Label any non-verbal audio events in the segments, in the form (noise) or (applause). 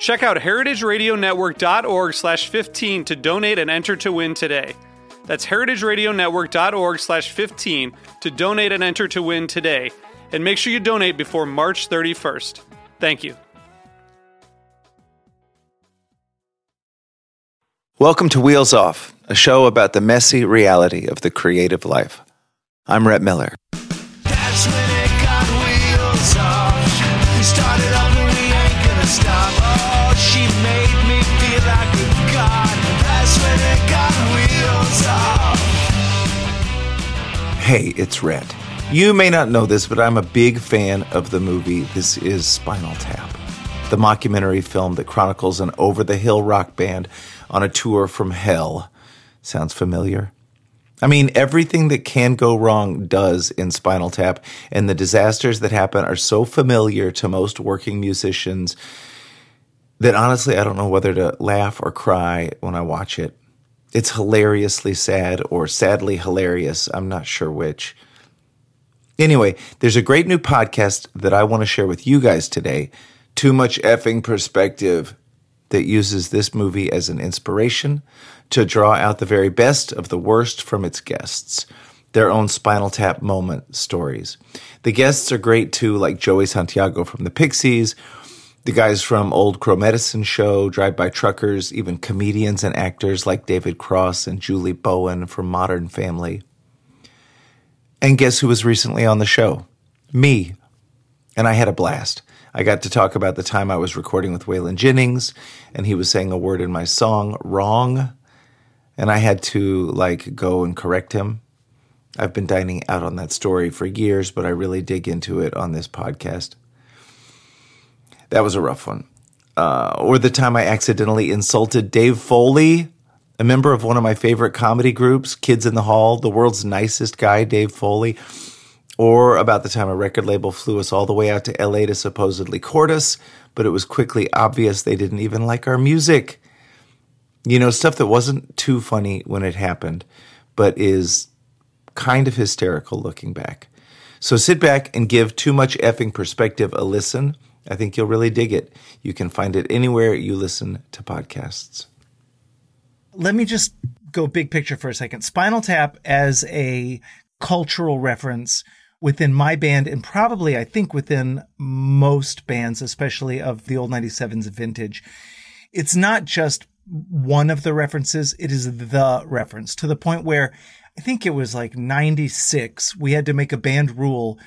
Check out heritageradionetwork.org slash 15 to donate and enter to win today. That's heritageradionetwork.org slash 15 to donate and enter to win today. And make sure you donate before March 31st. Thank you. Welcome to Wheels Off, a show about the messy reality of the creative life. I'm Rhett Miller. Hey, it's Rhett. You may not know this, but I'm a big fan of the movie This Is Spinal Tap, the mockumentary film that chronicles an over the hill rock band on a tour from hell. Sounds familiar? I mean, everything that can go wrong does in Spinal Tap, and the disasters that happen are so familiar to most working musicians that honestly, I don't know whether to laugh or cry when I watch it. It's hilariously sad or sadly hilarious. I'm not sure which. Anyway, there's a great new podcast that I want to share with you guys today. Too much effing perspective that uses this movie as an inspiration to draw out the very best of the worst from its guests, their own Spinal Tap moment stories. The guests are great too, like Joey Santiago from the Pixies, the guys from Old Crow Medicine Show, Drive By Truckers, even comedians and actors like David Cross and Julie Bowen from Modern Family. And guess who was recently on the show? Me. And I had a blast. I got to talk about the time I was recording with Waylon Jennings and he was saying a word in my song wrong. And I had to like go and correct him. I've been dining out on that story for years, but I really dig into it on this podcast. That was a rough one. Uh, or the time I accidentally insulted Dave Foley, a member of one of my favorite comedy groups, Kids in the Hall, the world's nicest guy, Dave Foley. Or about the time a record label flew us all the way out to LA to supposedly court us, but it was quickly obvious they didn't even like our music. You know, stuff that wasn't too funny when it happened, but is kind of hysterical looking back. So sit back and give Too Much Effing Perspective a listen. I think you'll really dig it. You can find it anywhere you listen to podcasts. Let me just go big picture for a second. Spinal Tap as a cultural reference within my band and probably I think within most bands, especially of the old 97's vintage. It's not just one of the references, it is the reference to the point where I think it was like 96, we had to make a band rule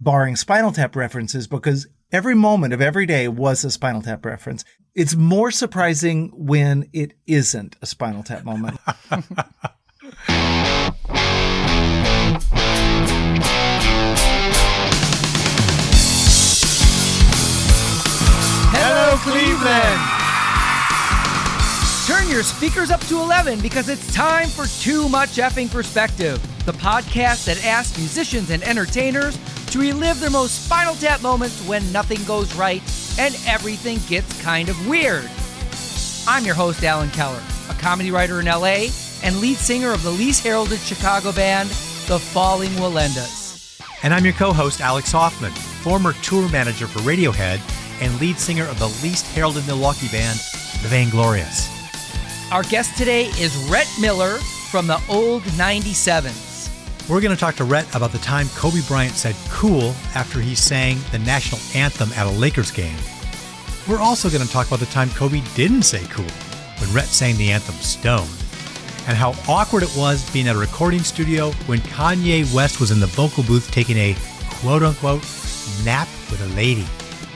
barring Spinal Tap references because every moment of every day was a Spinal Tap reference. It's more surprising when it isn't a Spinal Tap moment. (laughs) Hello, Cleveland! Turn your speakers up to 11 because it's time for Too Much Effing Perspective, the podcast that asks musicians and entertainers to relive their most spinal tap moments when nothing goes right and everything gets kind of weird. I'm your host, Allen Keller, a comedy writer in LA and lead singer of the least heralded Chicago band, The Falling Wallendas. And I'm your co host, Alex Hofmann, former tour manager for Radiohead and lead singer of the least heralded Milwaukee band, The Vainglorious. Our guest today is Rhett Miller from the old 97s. We're going to talk to Rhett about the time Kobe Bryant said cool after he sang the national anthem at a Lakers game. We're also going to talk about the time Kobe didn't say cool when Rhett sang the anthem Stone. and how awkward it was being at a recording studio when Kanye West was in the vocal booth taking a quote unquote nap with a lady.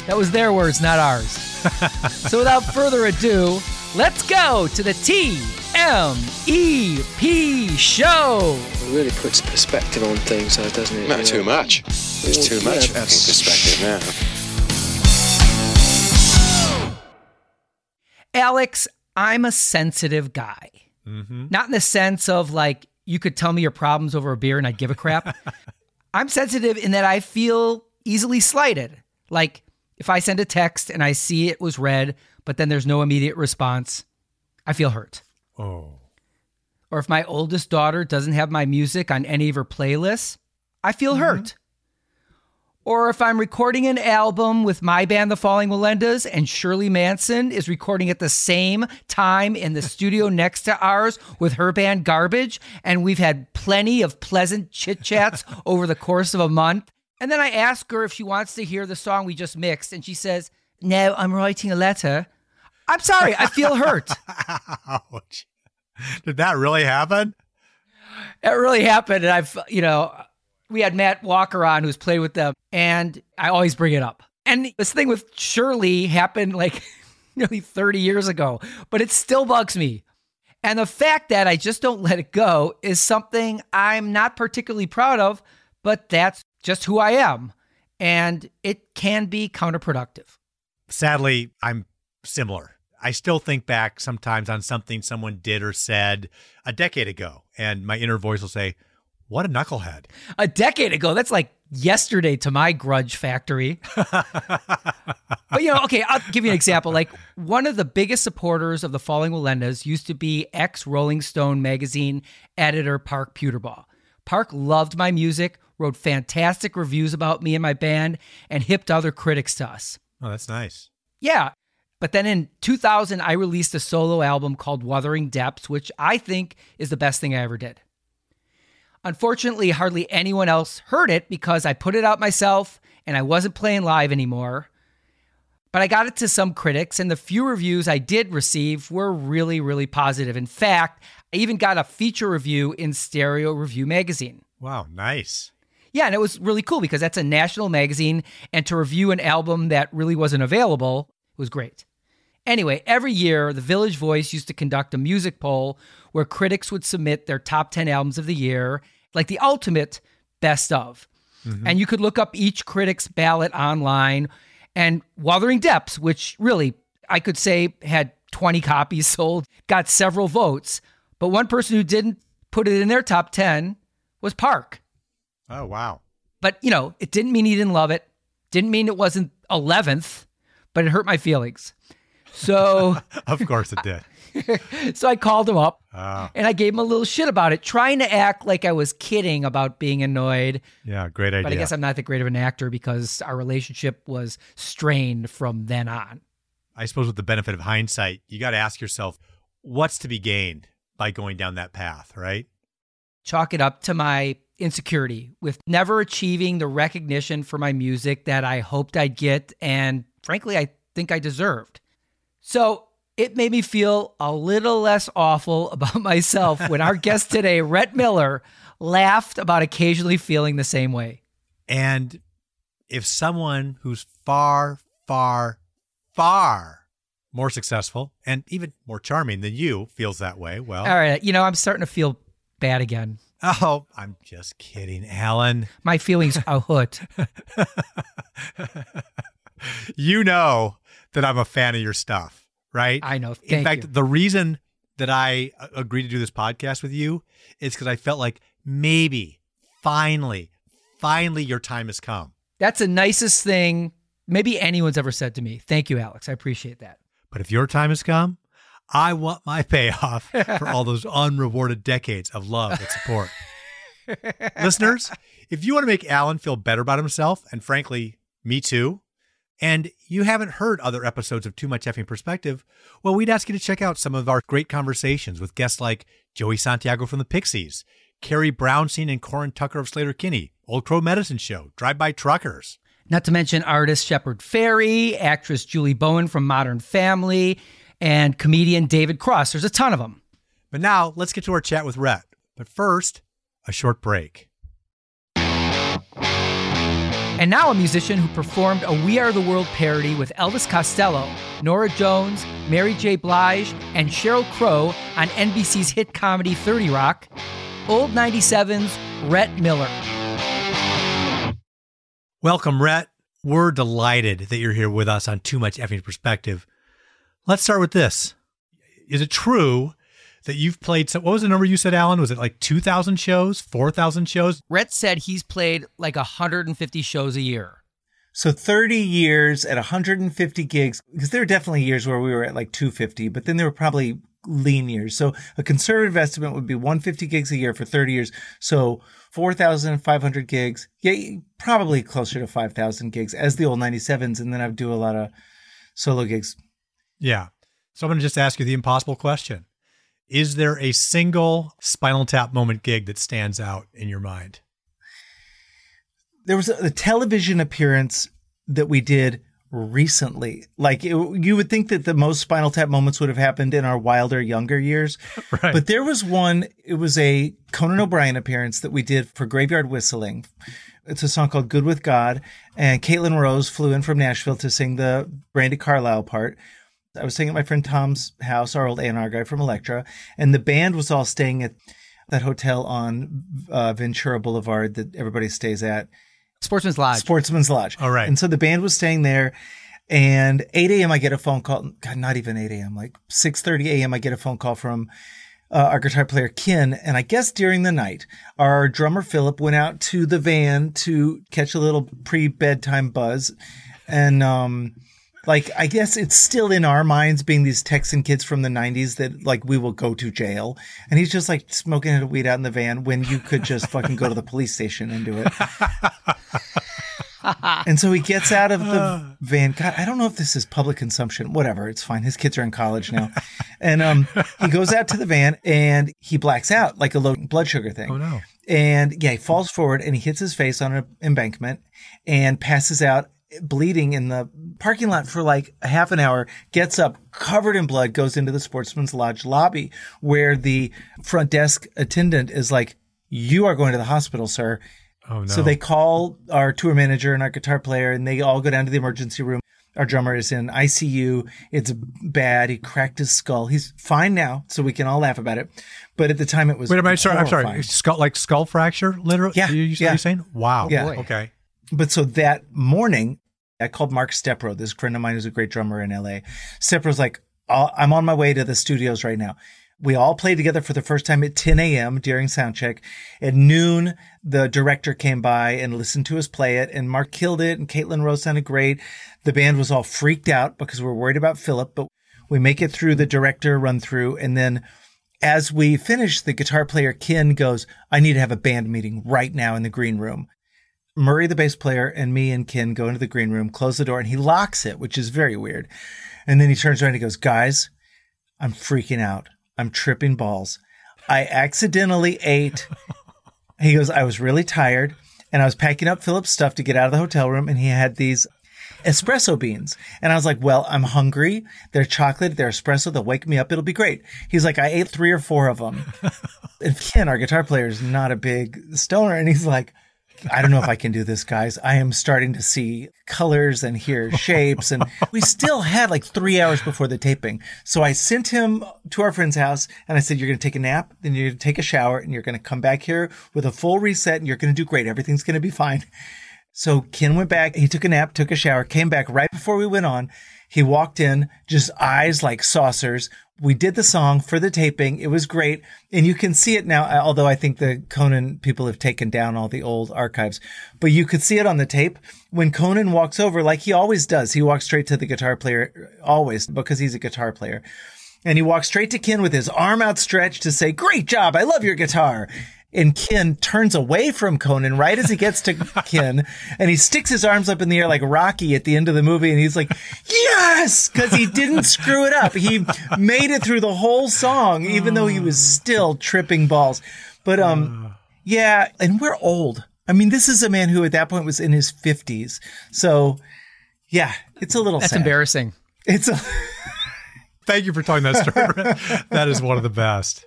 That was their words, not ours. (laughs) so without further ado, let's go to the TMEP show. It really puts perspective on things, though, doesn't it? No, You too much. There's too Well, much yeah, perspective now. Alex, I'm a sensitive guy. Mm-hmm. Not in the sense of like you could tell me your problems over a beer and I'd give a crap. (laughs) I'm sensitive in that I feel easily slighted. Like if I send a text and I see it was read, but then there's no immediate response, I feel hurt. Oh. Or if my oldest daughter doesn't have my music on any of her playlists, I feel mm-hmm. hurt. Or if I'm recording an album with my band, The Falling Wallendas, and Shirley Manson is recording at the same time in the studio (laughs) next to ours with her band Garbage, and we've had plenty of pleasant chit chats (laughs) over the course of a month. And then I ask her if she wants to hear the song we just mixed, and she says, No, I'm writing a letter. I'm sorry, I feel hurt. (laughs) Ouch. Did that really happen? it really happened. And I've, you know, we had Matt Walker on who's played with them, and I always bring it up. And this thing with Shirley happened like (laughs) nearly 30 years ago, but it still bugs me. And the fact that I just don't let it go is something I'm not particularly proud of, but that's just who I am. And it can be counterproductive. Sadly, I'm similar. I still think back sometimes on something someone did or said a decade ago, and my inner voice will say, What a knucklehead. A decade ago, that's like yesterday to my grudge factory. (laughs) but you know, okay, I'll give you an example. Like one of the biggest supporters of the Falling Wallendas used to be ex Rolling Stone magazine editor Parke Puterbaugh. Parke loved my music, wrote fantastic reviews about me and my band, and hipped other critics to us. Oh, that's nice. Yeah. But then in 2000, I released a solo album called Wuthering Depths, which I think is the best thing I ever did. Unfortunately, hardly anyone else heard it because I put it out myself and I wasn't playing live anymore. But I got it to some critics, and the few reviews I did receive were really, really positive. In fact, I even got a feature review in Stereo Review magazine. Wow, nice. Yeah, and it was really cool because that's a national magazine, and to review an album that really wasn't available was great. Anyway, every year, the Village Voice used to conduct a music poll where critics would submit their top 10 albums of the year, like the ultimate best of. Mm-hmm. And you could look up each critic's ballot online. And Wuthering Depths, which really I could say had 20 copies (laughs) sold, got several votes. But one person who didn't put it in their top 10 was Parke. Oh, wow. But, you know, it didn't mean he didn't love it. Didn't mean it wasn't 11th, but it hurt my feelings. So, (laughs) Of course it did. (laughs) so I called him up Oh, and I gave him a little shit about it, trying to act like I was kidding about being annoyed. yeah, great idea. But I guess I'm not that great of an actor because our relationship was strained from then on. I suppose with the benefit of hindsight, you got to ask yourself, what's to be gained by going down that path, right? Chalk it up to my insecurity with never achieving the recognition for my music that I hoped I'd get. And frankly, I think I deserved. So it made me feel a little less awful (laughs) about myself when our guest today, Rhett Miller, laughed about occasionally feeling the same way. And if someone who's far, far, far more successful and even more charming than you feels that way, well, All right, you know, I'm starting to feel bad again. oh, I'm just kidding, Allen. My feelings are hurt. (laughs) You know that I'm a fan of your stuff, right? I know. In fact, you. the reason that I uh, agreed to do this podcast with you is because I felt like maybe, finally, finally, your time has come. That's the nicest thing maybe anyone's ever said to me. Thank you, Alex. I appreciate that. But if your time has come, I want my payoff for all those (laughs) unrewarded decades of love and support. (laughs) Listeners, if you want to make Allen feel better about himself, and frankly, me too, and you haven't heard other episodes of Too Much Effing Perspective, well, we'd ask you to check out some of our great conversations with guests like Joey Santiago from the Pixies, Carrie Brownstein and Corin Tucker of Sleater-Kinney, Old Crow Medicine Show, Drive By Truckers, Not to mention artist Shepard Fairey, actress Julie Bowen from Modern Family, and comedian David Cross. There's a ton of them. But now let's get to our chat with Rhett. But first, a short break. And now a musician who performed a We Are the World parody with Elvis Costello, Norah Jones, Mary J. Blige, and Sheryl Crow on NBC's hit comedy 30 Rock, Old 97's Rhett Miller. Welcome, Rhett. We're delighted that you're here with us on Too Much Effing Perspective. Let's start with this. Is it true that you've played, so what was the number you said, Allen? Was it like 2,000 shows, 4,000 shows? Rhett said he's played like 150 shows a year. So 30 years at 150 gigs, because there were definitely years where we were at like 250, but then there were probably lean years. So a conservative estimate would be 150 gigs a year for 30 years. So 4,500 gigs. Yeah, probably closer to 5,000 gigs as the old 97s. And then I do a lot of solo gigs. Yeah. So I'm going to just ask you the impossible question. Is there a single Spinal Tap moment gig that stands out in your mind? There was a, a television appearance that we did recently. Like it, you would think that the most Spinal Tap moments would have happened in our wilder, younger years. (laughs) Right. But there was one, it was a Conan O'Brien appearance that we did for Graveyard Whistling. It's a song called Good with God. And Caitlin Rose flew in from Nashville to sing the Brandi Carlile part. I was staying at my friend Tom's house, our old A&R guy from Elektra, and the band was all staying at that hotel on uh, Ventura Boulevard that everybody stays at. Sportsman's Lodge. Sportsman's Lodge. All right. And so the band was staying there. And 8 a.m. I get a phone call. God, not even 8 a.m. Like 6:30 a.m. I get a phone call from uh, our guitar player Ken. And I guess during the night, our drummer Philip went out to the van to catch a little pre-bedtime buzz, and um, like I guess it's still in our minds being these Texan kids from the 90s that like we will go to jail. And he's just like smoking a weed out in the van when you could just (laughs) fucking go to the police station and do it. and so he gets out of the van. God, I don't know if this is public consumption. Whatever, it's fine. His kids are in college now. And um, he goes out to the van and he blacks out like a low blood sugar thing. Oh, no. And yeah, he falls forward and he hits his face on an embankment and passes out bleeding in the parking lot for like half an hour, gets up covered in blood, goes into the Sportsman's Lodge lobby where the front desk attendant is like, You are going to the hospital, sir. Oh, no. So they call our tour manager and our guitar player and they all go down to the emergency room. Our drummer is in ICU. It's bad. He cracked his skull. He's fine now, so we can all laugh about it. But at the time, it was. Wait a minute. Sorry. I'm sorry. Skull, like skull fracture, literally? Yeah, You, you, yeah. Are you saying? Wow. Yeah. Okay. But so that morning, I called Mark Stepro, this friend of mine who's a great drummer in LA. Stepro's like, "I'll- I'm on my way to the studios right now. We all played together for the first time at 10 a.m. during sound check. At noon, the director came by and listened to us play it, and Mark killed it, and Caitlin Rose sounded great. The band was all freaked out because we're worried about Philip, but we make it through the director run through, and then as we finish, the guitar player Ken goes, I need to have a band meeting right now in the green room. Murray, the bass player, and me and Ken go into the green room, close the door, and he locks it, which is very weird. And then he turns around and he goes, Guys, I'm freaking out. I'm tripping balls. I accidentally ate. (laughs) He goes, I was really tired and I was packing up Philip's stuff to get out of the hotel room, and he had these espresso beans. And I was like, well, I'm hungry. They're chocolate. They're espresso. They'll wake me up. It'll be great. He's like, I ate three or four of them. (laughs) and Ken, our guitar player, is not a big stoner. And he's like, I don't know if I can do this, guys. I am starting to see colors and hear shapes. And we still had like three hours before the taping. So I sent him to our friend's house and I said, You're going to take a nap, then you're going to take a shower, and you're going to come back here with a full reset, and you're going to do great. Everything's going to be fine. So Ken went back, he took a nap, took a shower, came back right before we went on. He walked in, just eyes like saucers. We did the song for the taping. It was great. And you can see it now, uh, although I think the Conan people have taken down all the old archives, but you could see it on the tape. When Conan walks over, like he always does, he walks straight to the guitar player, always, because he's a guitar player. And he walks straight to Ken with his arm outstretched to say, Great job. I love your guitar. And Ken turns away from Conan right as he gets to (laughs) Ken and he sticks his arms up in the air like Rocky at the end of the movie. And he's like, Yes! Cause he didn't screw it up. He made it through the whole song, even though he was still tripping balls. But, um, yeah. And we're old. I mean, this is a man who at that point was in his fifties. So yeah, it's a little That's sad. embarrassing. It's a, (laughs) Thank you for telling that story. (laughs) that is one of the best.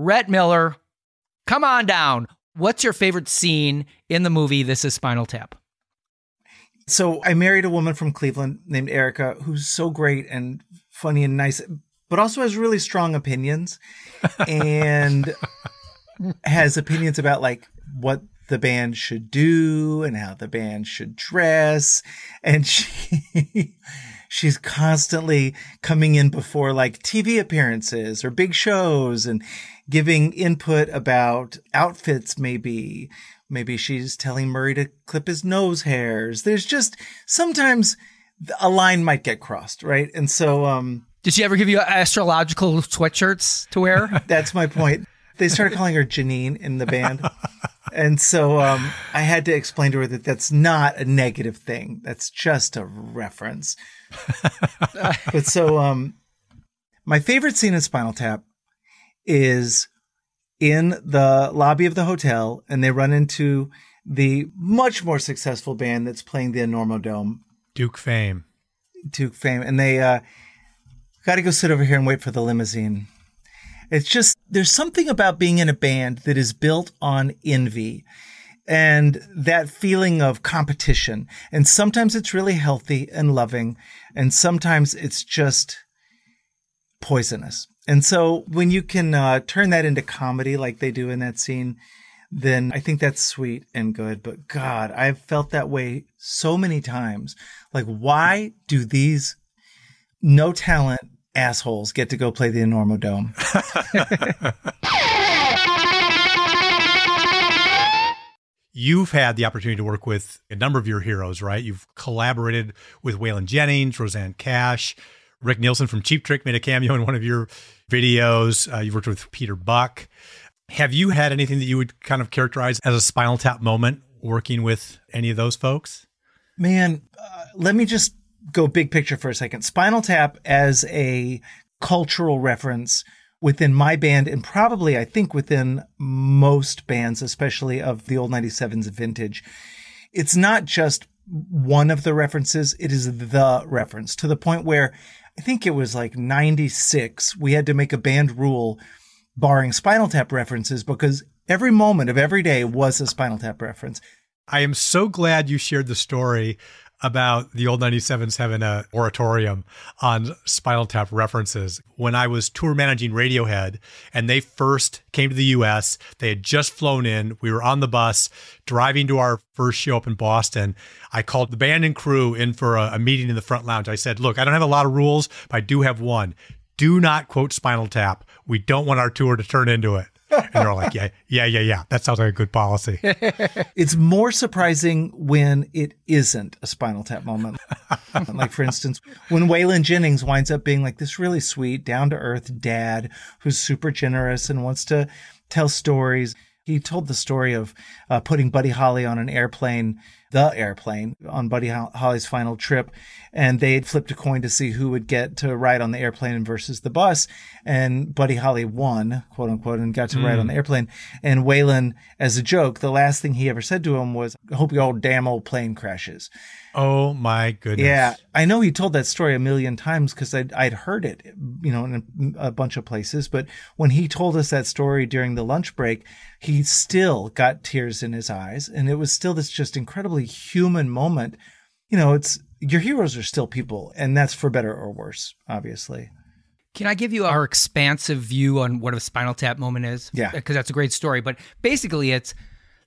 Rhett Miller, come on down. What's your favorite scene in the movie This is Spinal Tap? So I married a woman from Cleveland named Erica who's so great and funny and nice, but also has really strong opinions (laughs) and has opinions about like what the band should do and how the band should dress. And she (laughs) she's constantly coming in before like TV appearances or big shows and giving input about outfits maybe. Maybe she's telling Murray to clip his nose hairs. There's just sometimes a line might get crossed right? And so um Did she ever give you astrological sweatshirts to wear? (laughs) that's my point. They started calling her Janine in the band (laughs) and so um I had to explain to her that that's not a negative thing that's just a reference (laughs) but so um my favorite scene in Spinal Tap is in the lobby of the hotel and they run into the much more successful band that's playing the Enormo Dome, Duke Fame. Duke Fame, and they uh, got to go sit over here and wait for the limousine. It's just, there's something about being in a band that is built on envy and that feeling of competition. And sometimes it's really healthy and loving, and sometimes it's just poisonous. And so when you can uh, turn that into comedy like they do in that scene, then I think that's sweet and good. But God, I've felt that way so many times. Like, why do these no talent assholes get to go play the Enormo Dome? (laughs) You've had the opportunity to work with a number of your heroes, right? You've collaborated with Waylon Jennings, Rosanne Cash, Rick Nielsen from Cheap Trick made a cameo in one of your videos. Uh, you've worked with Peter Buck. Have you had anything that you would kind of characterize as a Spinal Tap moment working with any of those folks? Man, uh, let me just go big picture for a second. Spinal Tap as a cultural reference within my band and probably I think within most bands, especially of the old 97s vintage. It's not just one of the references. It is the reference to the point where I think it was like 96. We had to make a band rule barring Spinal Tap references because every moment of every day was a Spinal Tap reference. I am so glad you shared the story about the old 97s having a oratorium on Spinal Tap references. When I was tour managing Radiohead and they first came to the US, they had just flown in. We were on the bus driving to our first show up in Boston. I called the band and crew in for a, a meeting in the front lounge. I said, Look, I don't have a lot of rules, but I do have one. Do not quote Spinal Tap. We don't want our tour to turn into it. And they're like, yeah, yeah, yeah, yeah. That sounds like a good policy. (laughs) It's more surprising when it isn't a Spinal Tap moment. (laughs) like, for instance, when Waylon Jennings winds up being like this really sweet, down to earth dad who's super generous and wants to tell stories. He told the story of uh, putting Buddy Holly on an airplane, the airplane, on Buddy Holly's final trip. And they had flipped a coin to see who would get to ride on the airplane versus the bus. And Buddy Holly won, quote unquote, and got to ride hmm. on the airplane. And Waylon, as a joke, the last thing he ever said to him was, I hope your old damn old plane crashes. Oh my goodness. Yeah, I know he told that story a million times because I'd, I'd heard it, you know, in a, a bunch of places. But when he told us that story during the lunch break, he still got tears in his eyes. And it was still this just incredibly human moment. You know, it's your heroes are still people, and that's for better or worse, obviously. Can I give you our expansive view on what a Spinal Tap moment is? Yeah. Because that's a great story. But basically, it's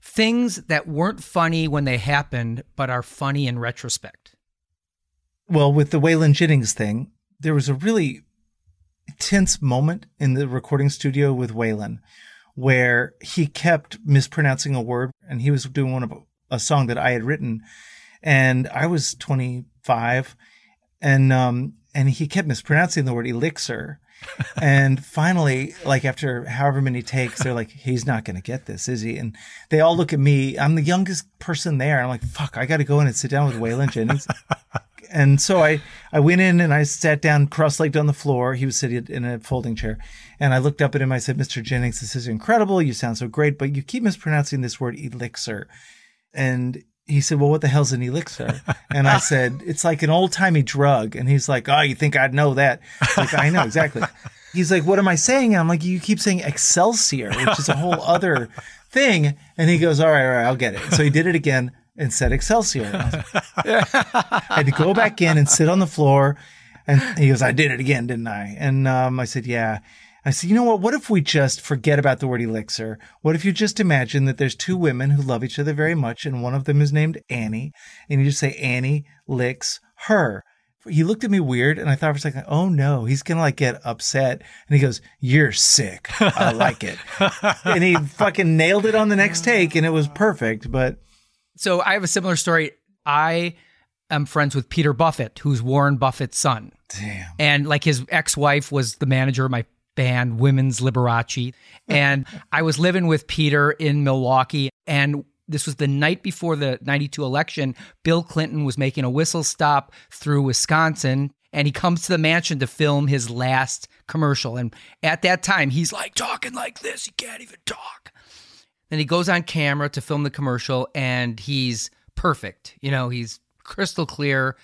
things that weren't funny when they happened, but are funny in retrospect. Well, with the Waylon Jennings thing, there was a really tense moment in the recording studio with Waylon where he kept mispronouncing a word and he was doing one of a song that I had written and I was 25 and um and he kept mispronouncing the word elixir (laughs) and finally like after however many takes they're like he's not going to get this is he and they all look at me I'm the youngest person there I'm like fuck I got to go in and sit down with Waylon Jennings (laughs) and so I, I went in and I sat down cross-legged on the floor. He was sitting in a folding chair. And I looked up at him. I said, Mr. Jennings, this is incredible. You sound so great, but you keep mispronouncing this word elixir. And he said, well, what the hell's an elixir? And I said, it's like an old timey drug. And he's like, oh, you think I'd know that? Like, I know exactly. He's like, "What am I saying?" And I'm like, "You keep saying Excelsior, which is a whole other thing." And he goes, "All right, all right, I'll get it." So he did it again and said Excelsior. And I, like, I (laughs) had to go back in and sit on the floor. And he goes, "I did it again, didn't I?" And um, I said, "Yeah." I said, "You know what? What if we just forget about the word elixir? What if you just imagine that there's two women who love each other very much, and one of them is named Annie, and you just say Annie licks her." he looked at me weird and I thought for a second, oh no, he's gonna like get upset. And he goes, You're sick. I like it. (laughs) and he fucking nailed it on the next take and it was perfect. But So I have a similar story. I am friends with Peter Buffett, who's Warren Buffett's son. damn. And like his ex wife was the manager of my band, Women's Liberace. And I was living with Peter in Milwaukee. And this was the night before the 92 election. Bill Clinton was making a whistle stop through Wisconsin. And he comes to the mansion to film his last commercial. And at that time, he's like talking like this. He can't even talk. Then he goes on camera to film the commercial and he's perfect. You know, he's crystal clear.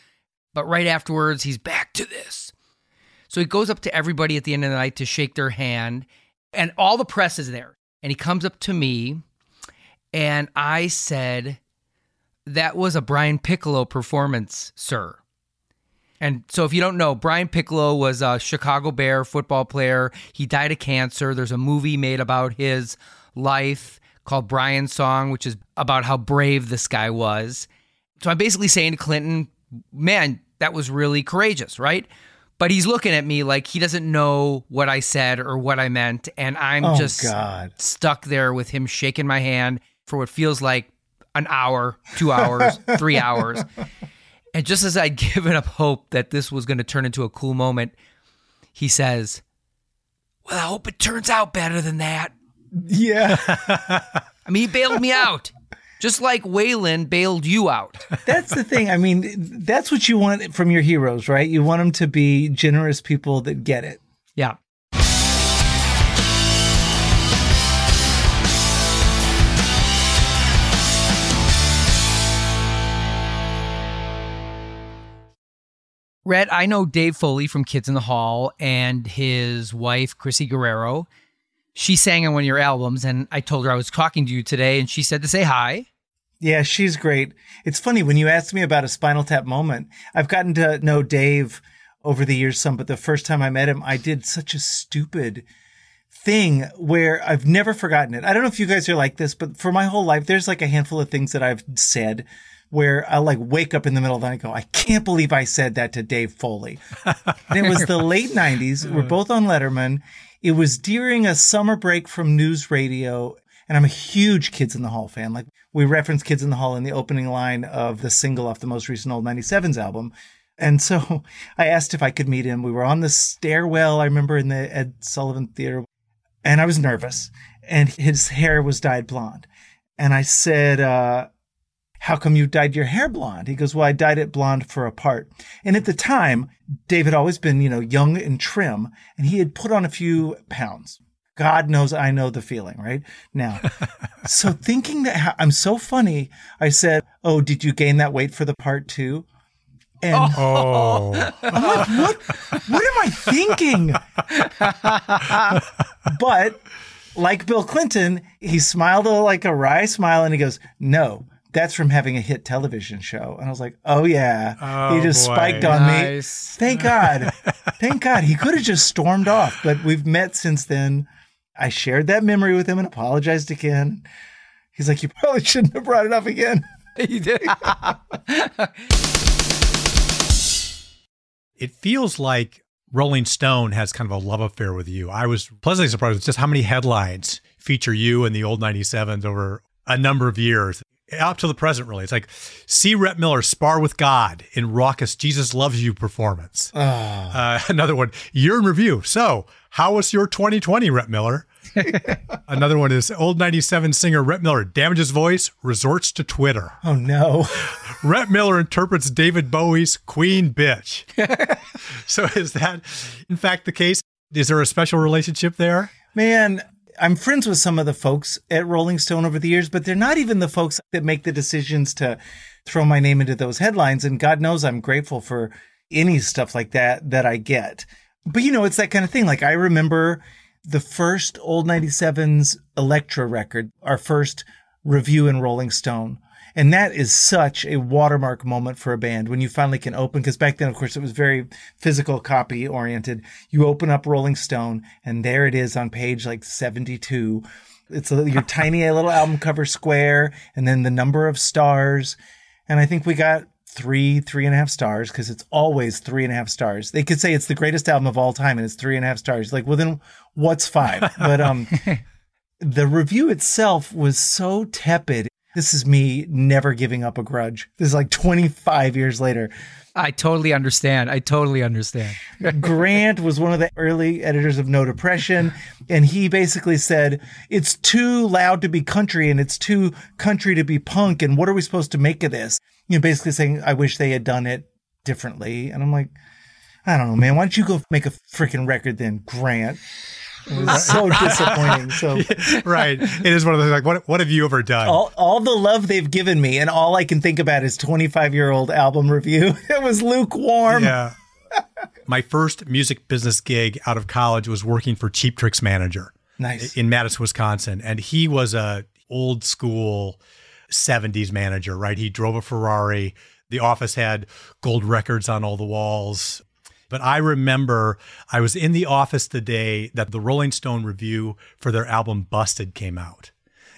But right afterwards, he's back to this. So he goes up to everybody at the end of the night to shake their hand, and all the press is there. And he comes up to me, and I said, That was a Brian Piccolo performance, sir. And so, if you don't know, Brian Piccolo was a Chicago Bear football player. He died of cancer. There's a movie made about his life called Brian's Song, which is about how brave this guy was. So, I'm basically saying to Clinton, man, that was really courageous, right? But he's looking at me like he doesn't know what I said or what I meant. And I'm Oh, just God. stuck there with him shaking my hand for what feels like an hour, two hours, (laughs) three hours. And just as I'd (laughs) given up hope that this was going to turn into a cool moment, he says, Well, I hope it turns out better than that. Yeah. I mean, he bailed me (laughs) out, just like Waylon bailed you out. (laughs) That's the thing. I mean, that's what you want from your heroes, right? You want them to be generous people that get it. Yeah. Rhett, I know Dave Foley from Kids in the Hall and his wife, Crissy Guerrero. She sang on one of your albums, and I told her I was talking to you today, and she said to say hi. Yeah, she's great. It's funny when you asked me about a Spinal Tap moment. I've gotten to know Dave over the years some, but the first time I met him, I did such a stupid thing where I've never forgotten it. I don't know if you guys are like this, but for my whole life, there's like a handful of things that I've said where I'll like wake up in the middle of the night and go, I can't believe I said that to Dave Foley. and (laughs) it was the late 90s. We're both on Letterman. It was during a summer break from NewsRadio. And I'm a huge Kids in the Hall fan. Like we reference Kids in the Hall in the opening line of the single off the most recent old 97s album. And so (laughs) I asked if I could meet him. We were on the stairwell, I remember in the Ed Sullivan Theater, and I was nervous. And his hair was dyed blonde. And I said, uh, how come you dyed your hair blonde? He goes, well, I dyed it blonde for a part. And at the time, Dave had always been, you know, young and trim, and he had put on a few pounds. God knows I know the feeling, right? Now, (laughs) so thinking that how, I'm so funny, I said, oh, did you gain that weight for the part too? And Oh, I'm like, what, what am I thinking? but like Bill Clinton, he smiled a, like a wry smile and he goes, no, that's from having a hit television show. And I was like, oh yeah, he Oh, just boy. spiked on me. Thank God. (laughs) Thank God. He could have just stormed off, but we've met since then. I shared that memory with him and apologized again. He's like, you probably shouldn't have brought it up again. (laughs) You did. (laughs) it feels like Rolling Stone has kind of a love affair with you. I was pleasantly surprised with just how many headlines feature you in the old 97s over a number of years. Up to the present, really. It's like, see Rhett Miller spar with God in raucous Jesus Loves You performance. Uh, (laughs) another one, year in review. So, how was your 2020, Rhett Miller? (laughs) another one is old 97 singer Rhett Miller damages voice, resorts to Twitter. Oh no. (laughs) Rhett Miller interprets David Bowie's Queen Bitch. so is that in fact the case? Is there a special relationship there? Man, I'm friends with some of the folks at Rolling Stone over the years, but they're not even the folks that make the decisions to throw my name into those headlines. And God knows I'm grateful for any stuff like that that I get. But you know, it's that kind of thing. Like I remember the first old 97's Elektra record, our first review in Rolling Stone. And that is such a watermark moment for a band when you finally can open, because back then, of course, it was very physical copy oriented. You open up Rolling Stone and there it is on page like 72. It's a, your (laughs) tiny little album cover square and then the number of stars. And I think we got three, three and a half stars because it's always three and a half stars. They could say it's the greatest album of all time and it's three and a half stars. Like, well, then what's five? (laughs) But, um, the review itself was so tepid. This is me never giving up a grudge. This is like 25 years later. I totally understand. I totally understand. (laughs) Grant was one of the early editors of No Depression, and he basically said, It's too loud to be country and it's too country to be punk. And what are we supposed to make of this? You know, basically saying, I wish they had done it differently. And I'm like, I don't know, man. Why don't you go make a freaking record then, Grant? It was so (laughs) disappointing. So (laughs) right. It is one of those like, what what have you ever done? all, all the love they've given me, and all I can think about is 25 year old album review. (laughs) It was lukewarm. Yeah. My first music business gig out of college was working for Cheap Tricks Manager Nice. in Madison, Wisconsin, and he was a old school 70s manager, right? He drove a Ferrari. The office had gold records on all the walls. But I remember I was in the office the day that the Rolling Stone review for their album Busted came out.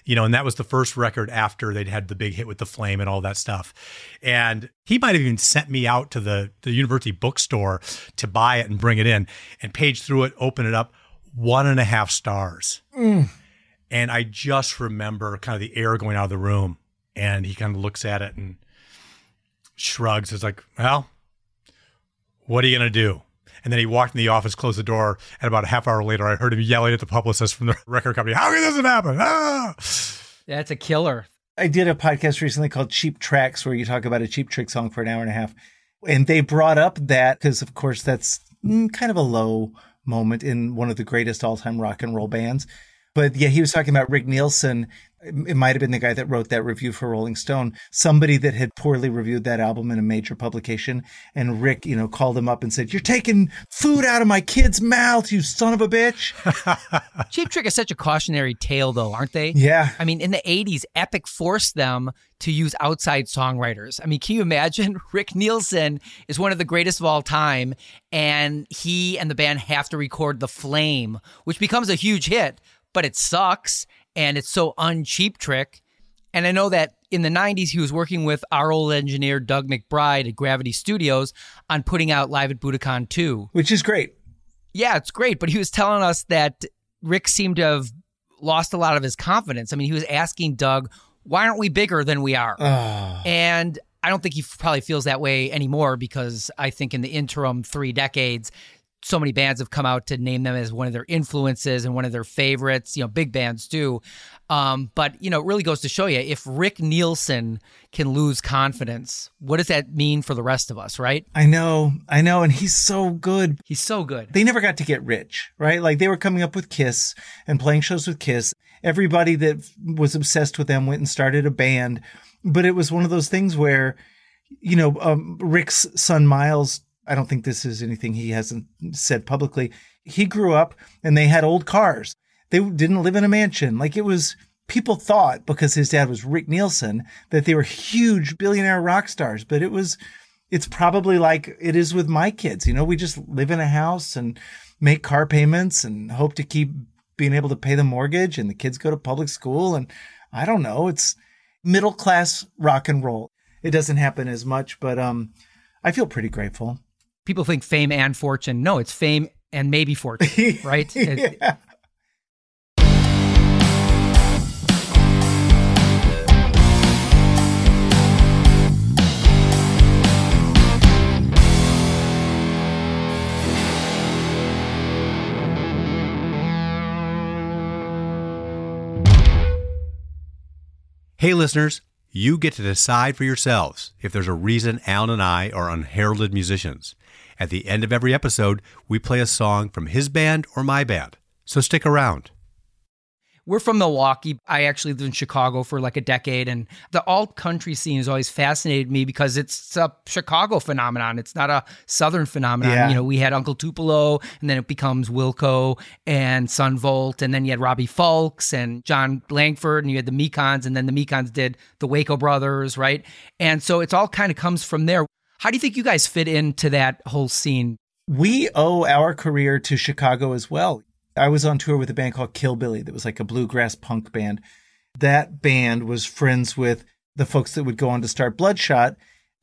You know, and that was the first record after they'd had the big hit with the flame and all that stuff. And he might have even sent me out to the, the university bookstore to buy it and bring it in and page through it, open it up, one and a half stars. Mm. And I just remember kind of the air going out of the room. And he kind of looks at it and shrugs. It's like, well, what are you going to do? And then he walked in the office, closed the door, and about a half hour later, I heard him yelling at the publicist from the (laughs) record company, How can this have happened? Ah! That's a killer. I did a podcast recently called Cheap Tracks where you talk about a cheap trick song for an hour and a half. And they brought up that because, of course, that's mm, kind of a low moment in one of the greatest all time rock and roll bands. But yeah, he was talking about Rick Nielsen. It might have been the guy that wrote that review for Rolling Stone, somebody that had poorly reviewed that album in a major publication. And Rick, you know, called him up and said, You're taking food out of my kid's mouth, you son of a bitch. (laughs) Cheap Trick is such a cautionary tale, though, aren't they? Yeah. I mean, in the 80s, Epic forced them to use outside songwriters. I mean, can you imagine? (laughs) Rick Nielsen is one of the greatest of all time, and he and the band have to record The Flame, which becomes a huge hit, but it sucks, and it's so uncheap trick. And I know that in the 90s, he was working with our old engineer, Doug McBride at Gravity Studios on putting out Live at Budokan 2. Which is great. Yeah, it's great. But he was telling us that Rick seemed to have lost a lot of his confidence. I mean, he was asking Doug, why aren't we bigger than we are? Ah. And I don't think he probably feels that way anymore because I think in the interim three decades, so many bands have come out to name them as one of their influences and one of their favorites, you know, big bands too. Um, but, you know, it really goes to show you if Rick Nielsen can lose confidence, what does that mean for the rest of us, right? I know, I know. And he's so good. He's so good. they never got to get rich, right? Like they were coming up with Kiss and playing shows with Kiss. Everybody that was obsessed with them went and started a band. But it was one of those things where, you know, um, Rick's son Miles, I don't think this is anything he hasn't said publicly. He grew up and they had old cars. They didn't live in a mansion. Like it was, people thought because his dad was Rick Nielsen that they were huge billionaire rock stars, but it was, it's probably like it is with my kids. You know, we just live in a house and make car payments and hope to keep being able to pay the mortgage and the kids go to public school. And I don't know, it's middle class rock and roll. It doesn't happen as much, but um, I feel pretty grateful. People think fame and fortune. No, it's fame and maybe fortune, (laughs) right? It- yeah. Hey, listeners, you get to decide for yourselves if there's a reason Allen and I are unheralded musicians. At the end of every episode, we play a song from his band or my band. So stick around. We're from Milwaukee. I actually lived in Chicago for like a decade, and the alt country scene has always fascinated me because it's a Chicago phenomenon. It's not a Southern phenomenon. Yeah. You know, we had Uncle Tupelo, and then it becomes Wilco and Son Volt, and then you had Robbie Fulks and Jon Langford, and you had the Mekons, and then the Mekons did the Waco Brothers, right? And so it's all kind of comes from there. How do you think you guys fit into that whole scene? We owe our career to Chicago as well. I was on tour with a band called Killbilly that was like a bluegrass punk band. That band was friends with the folks that would go on to start Bloodshot.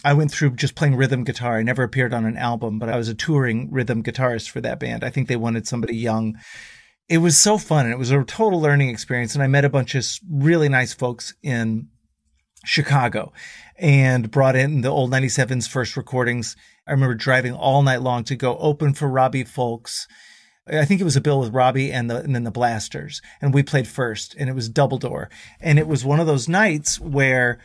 I went through just playing rhythm guitar. I never appeared on an album, but I was a touring rhythm guitarist for that band. I think they wanted somebody young. It was so fun and it was a total learning experience. And I met a bunch of really nice folks in Chicago and brought in the old 97's first recordings. I remember driving all night long to go open for Robbie Fulks. I think it was a bill with Robbie and the and then the Blasters, and we played first, and it was double door, and it was one of those nights where,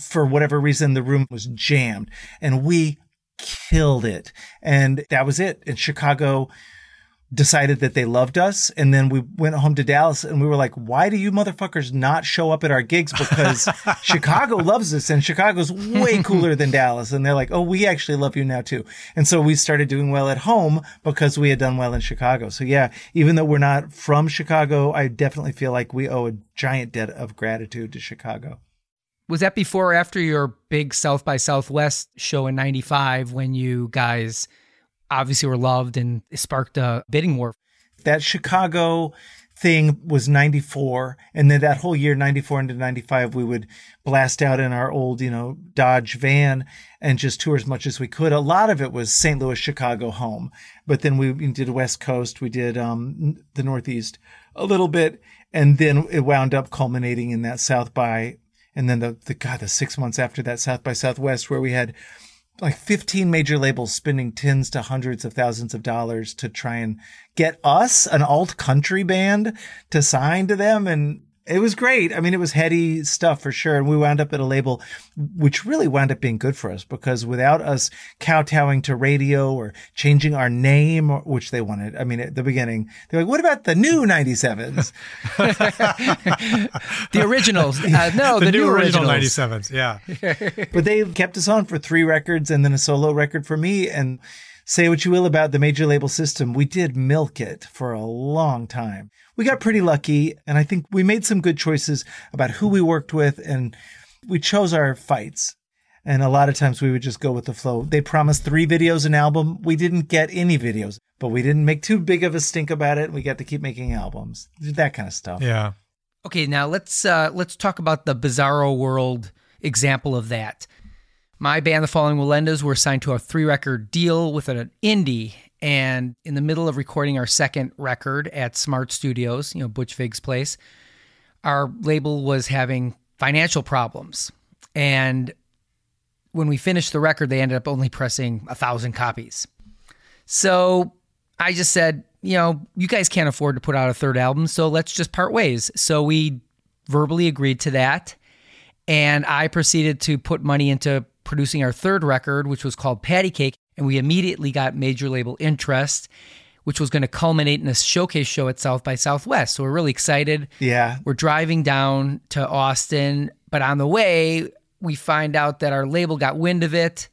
for whatever reason, the room was jammed, and we killed it, and that was it. And Chicago decided that they loved us. And then we went home to Dallas and we were like, why do you motherfuckers not show up at our gigs? Because (laughs) Chicago loves us and Chicago's way cooler than Dallas. And they're like, oh, we actually love you now too. And so we started doing well at home because we had done well in Chicago. So yeah, even though we're not from Chicago, I definitely feel like we owe a giant debt of gratitude to Chicago. Was that before or after your big South by Southwest show in 95 when you guys obviously were loved and sparked a bidding war? that Chicago thing was 94 and then that whole year 94 into 95 we would blast out in our old you know dodge van and just tour as much as we could a lot of it was st louis chicago home but then we did west coast we did um the northeast a little bit and then it wound up culminating in that south by and then the the god the six months after that south by southwest where we had like 15 major labels spending tens to hundreds of thousands of dollars to try and get us an alt country band to sign to them. And it was great. I mean, it was heady stuff for sure. And we wound up at a label which really wound up being good for us because without us kowtowing to radio or changing our name, or- which they wanted. I mean, at the beginning, they're like, what about the new 97s? (laughs) The originals. Uh, (laughs) no, the, the, new, original originals. 97s. Yeah. (laughs) but they kept us on for three records and then a solo record for me. And say what you will about the major label system, we did milk it for a long time. We got pretty lucky, and I think we made some good choices about who we worked with, and we chose our fights. And a lot of times we would just go with the flow. They promised three videos an album. We didn't get any videos, but we didn't make too big of a stink about it. We got to keep making albums, that kind of stuff. Yeah. Okay, now let's uh, let's talk about the Bizarro World example of that. My band, the Falling Wallendas, were signed to a three record deal with an indie, and in the middle of recording our second record at Smart Studios, you know Butch Vig's place, our label was having financial problems, and when we finished the record, they ended up only pressing a thousand copies. So I just said, you know, you guys can't afford to put out a third album, so let's just part ways. So we verbally agreed to that. And I proceeded to put money into producing our third record, which was called Patty Cake. And we immediately got major label interest, which was going to culminate in a showcase show at South by Southwest. So we're really excited. Yeah. We're driving down to Austin, but on the way, we find out that our label got wind of it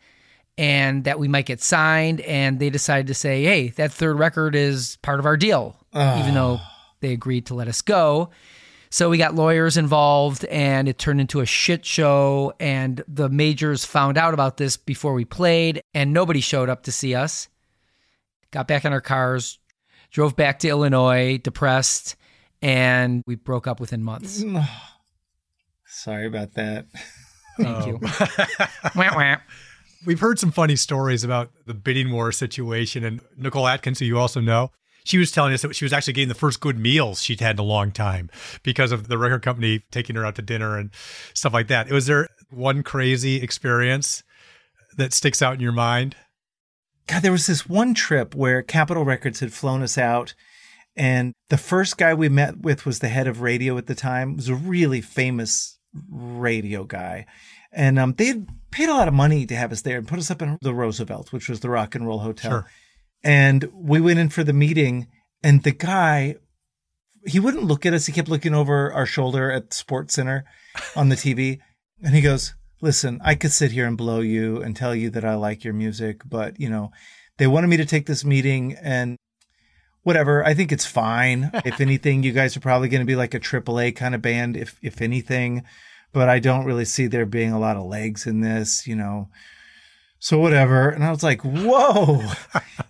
and that we might get signed. And they decided to say, hey, that third record is part of our deal, even though ah. they agreed to let us go. So we got lawyers involved and it turned into a shit show. And the majors found out about this before we played, and nobody showed up to see us. Got back in our cars, drove back to Illinois, depressed, and we broke up within months. (sighs) Sorry about that. (laughs) Thank you. Oh. (laughs) Wah, wah. We've heard some funny stories about the bidding war situation. And Nicole Atkins, who you also know, she was telling us that she was actually getting the first good meals she'd had in a long time because of the record company taking her out to dinner and stuff like that. Was there one crazy experience that sticks out in your mind? God, there was this one trip where Capitol Records had flown us out, and the first guy we met with was the head of radio at the time. It was a really famous radio guy, and um, they had paid a lot of money to have us there and put us up in the Roosevelt, which was the Rock and Roll Hotel. Sure. And we went in for the meeting, and the guy he wouldn't look at us. He kept looking over our shoulder at the Sports Center on the TV. (laughs) And he goes, listen, I could sit here and blow you and tell you that I like your music, but you know, they wanted me to take this meeting and whatever. I think it's fine. (laughs) if anything, you guys are probably going to be like a AAA kind of band, if if anything. But I don't really see there being a lot of legs in this, you know. So whatever. And I was like, whoa,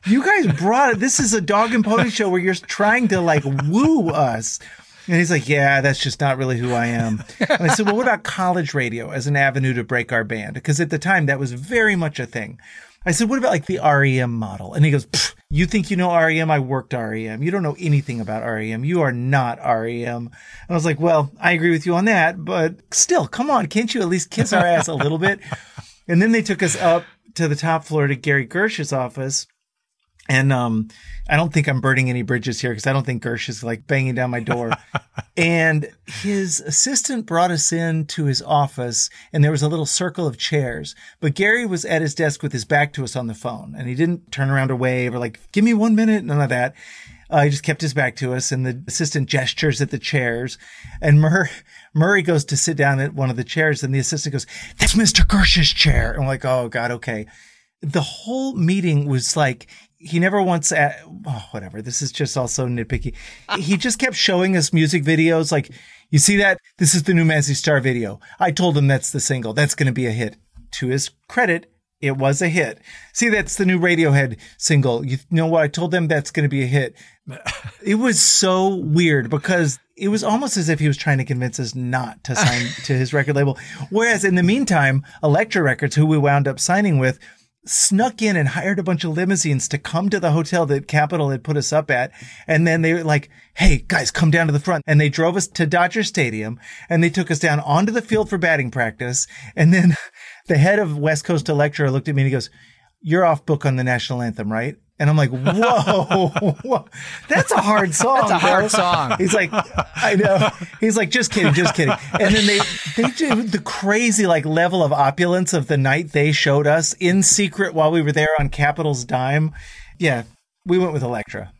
you guys brought it. This is a dog and pony show where you're trying to like woo us. And he's like, yeah, that's just not really who I am. And I said, well, what about college radio as an avenue to break our band? Because at the time that was very much a thing. I said, what about like the REM model? And he goes, you think you know REM? I worked REM. You don't know anything about REM. You are not REM. And I was like, well, I agree with you on that, but still, come on. Can't you at least kiss our ass a little bit? And then they took us up to the top floor to Gary Gersh's office. And um, I don't think I'm burning any bridges here because I don't think Gersh is like banging down my door. (laughs) and his assistant brought us in to his office, and there was a little circle of chairs. But Gary was at his desk with his back to us on the phone, and he didn't turn around or wave or like, "Give me one minute," none of that. Uh, he just kept his back to us, and the assistant gestures at the chairs. And Mur- Murry goes to sit down at one of the chairs, and the assistant goes, "That's Mr. Gersh's chair." And we're like, "Oh God, okay." The whole meeting was like he never once at oh, whatever. This is just also nitpicky. He just kept showing us music videos. Like, you see that? This is the new Mazzy Star video. I told him that's the single. That's going to be a hit. To his credit, it was a hit. See, that's the new Radiohead single. You know what? I told them that's going to be a hit. (laughs) It was so weird because it was almost as if he was trying to convince us not to sign (laughs) to his record label. Whereas in the meantime, Elektra Records, who we wound up signing with, snuck in and hired a bunch of limousines to come to the hotel that Capitol had put us up at. And then they were like, Hey guys, come down to the front. And they drove us to Dodger Stadium and they took us down onto the field for batting practice. And then (laughs) the head of West Coast Elektra looked at me and he goes, you're off book on the national anthem, right? And I'm like, whoa, whoa. (laughs) that's a hard song. That's a bro." hard song. He's like, I know. He's like, just kidding, just kidding. And then they, they do the crazy like level of opulence of the night they showed us in secret while we were there on Capitol's dime. Yeah, we went with Elektra.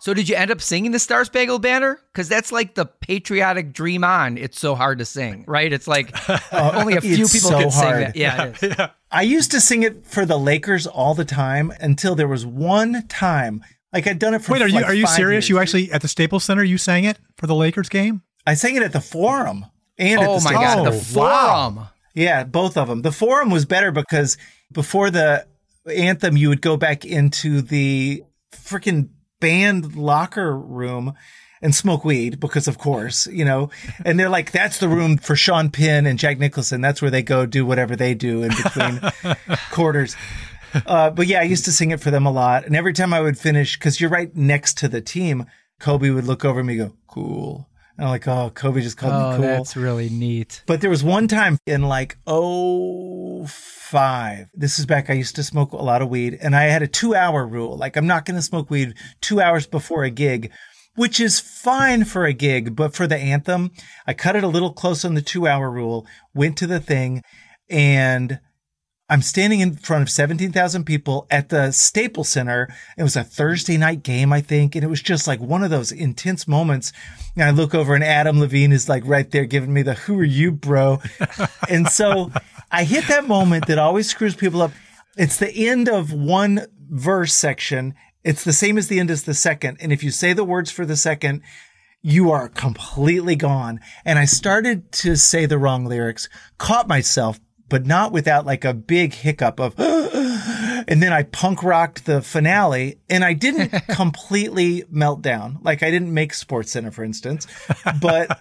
So did you end up singing the Star Spangled Banner? Because that's like the patriotic dream on. It's so hard to sing, right? It's like (laughs) oh, only a few people so can sing hard. that. Yeah, it is. I used to sing it for the Lakers all the time until there was one time. Like I'd done it for Wait, are you like are you serious? years. You actually at the Staples Center you sang it for the Lakers game? I sang it at the Forum and at Oh the my Staples god, the Center. forum. Yeah, both of them. The Forum was better because before the anthem, you would go back into the freaking band locker room and smoke weed because of course, you know, and they're like, that's the room for Sean Penn and Jack Nicholson. That's where they go do whatever they do in between (laughs) quarters. Uh, but yeah, I used to sing it for them a lot. And every time I would finish, cause you're right next to the team, Kobe would look over me and go, cool. And I'm like, oh, Kobe just called Oh, me cool. that's really neat. But there was one time in like oh five. This is back. I used to smoke a lot of weed, and I had a two hour rule. Like I'm not going to smoke weed two hours before a gig, which is fine for a gig, but for the anthem, I cut it a little close on the two hour rule. Went to the thing, and I'm standing in front of 17,000 people at the Staples Center. It was a Thursday night game, I think. And it was just like one of those intense moments. And I look over and Adam Levine is like right there giving me the, who are you, bro? (laughs) and so I hit that moment that always screws people up. It's the end of one verse section. It's the same as the end as the second. And if you say the words for the second, you are completely gone. And I started to say the wrong lyrics, caught myself, but not without like a big hiccup of, (gasps) and then I punk rocked the finale and I didn't (laughs) completely melt down. Like I didn't make Sports Center, for instance, but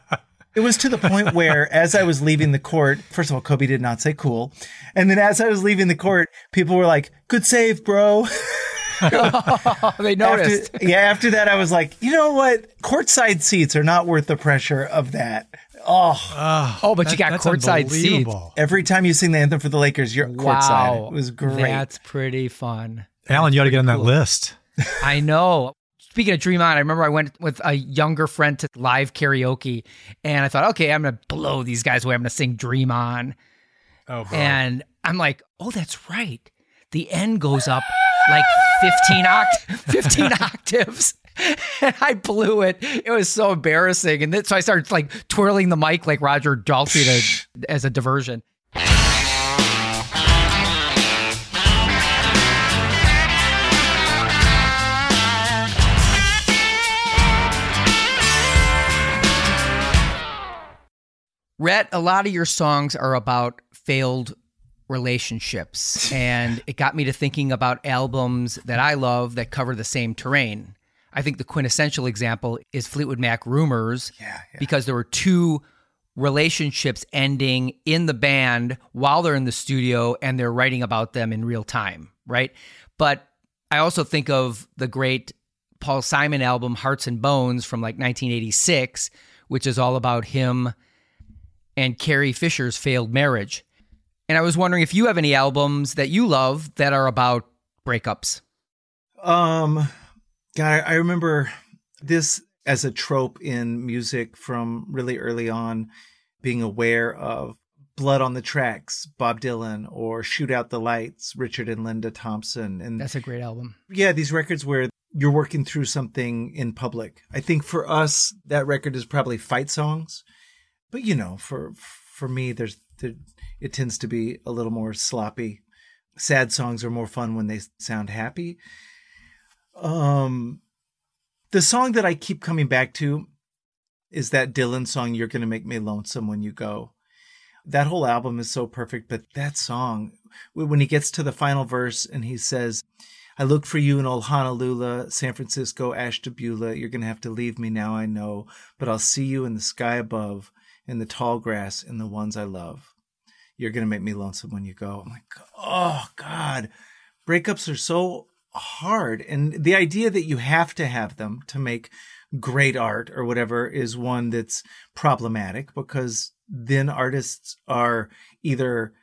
it was to the point where as I was leaving the court, first of all, Kobe did not say cool. And then as I was leaving the court, people were like, good save, bro. (laughs) Oh, (laughs) they noticed. After, yeah, after that, I was like, you know what? Courtside seats are not worth the pressure of that. Oh, ah, oh, but you got That's courtside seats. every time you sing the anthem for the Lakers, you're courtside. It was great. That's pretty fun. Allen, you ought to get on that list. (laughs) I know. Speaking of Dream On, I remember I went with a younger friend to live karaoke, and I thought, okay, I'm gonna blow these guys away. I'm gonna sing Dream On, Oh, bro. And I'm like, oh, that's right. The end goes up like 15 oct- (laughs) 15 octaves. And I blew it. It was so embarrassing. And then, so I started like twirling the mic like Roger Daltrey to, as a diversion. Rhett, a lot of your songs are about failed relationships. (laughs) And it got me to thinking about albums that I love that cover the same terrain. I think the quintessential example is Fleetwood Mac Rumors Yeah, yeah. because there were two relationships ending in the band while they're in the studio and they're writing about them in real time, right? But I also think of the great Paul Simon album Hearts and Bones from like 1986, which is all about him and Carrie Fisher's failed marriage. And I was wondering if you have any albums that you love that are about breakups. Um, God, I remember this as a trope in music from really early on, being aware of Blood on the Tracks, Bob Dylan, or Shoot Out the Lights, Richard and Linda Thompson. And That's a great album. yeah, these records where you're working through something in public. I think for us, that record is probably fight songs. But you know, for for me, there's there, it tends to be a little more sloppy. Sad songs are more fun when they sound happy. Um, the song that I keep coming back to is that Dylan song, You're Gonna Make Me Lonesome When You Go. That whole album is so perfect, but that song, when he gets to the final verse and he says, I looked for you in old Honolulu, San Francisco, Ashtabula. You're going to have to leave me now, I know, but I'll see you in the sky above, in the tall grass, in the ones I love. You're going to make me lonesome when you go. I'm like, oh, God. Breakups are so hard. And the idea that you have to have them to make great art or whatever is one that's problematic because then artists are either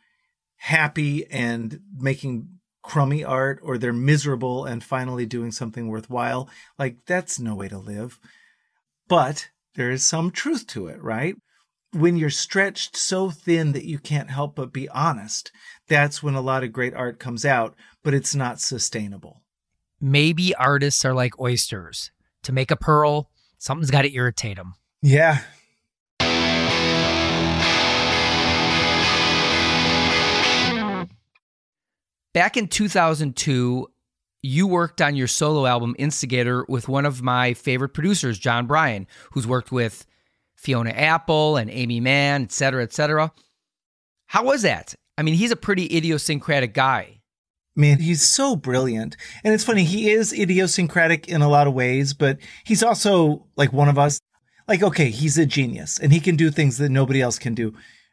happy and making crummy art or they're miserable and finally doing something worthwhile. Like that's no way to live. But there is some truth to it, right? When you're stretched so thin that you can't help but be honest, that's when a lot of great art comes out, but it's not sustainable. Maybe artists are like oysters. To make a pearl, something's got to irritate them. Yeah. Back in 2002, you worked on your solo album Instigator with one of my favorite producers, Jon Brion, who's worked with Fiona Apple and Aimee Mann, et cetera, et cetera. How was that? I mean, he's a pretty idiosyncratic guy. Man, he's so brilliant. And it's funny, he is idiosyncratic in a lot of ways, but he's also like one of us. Like, okay, he's a genius and he can do things that nobody else can do.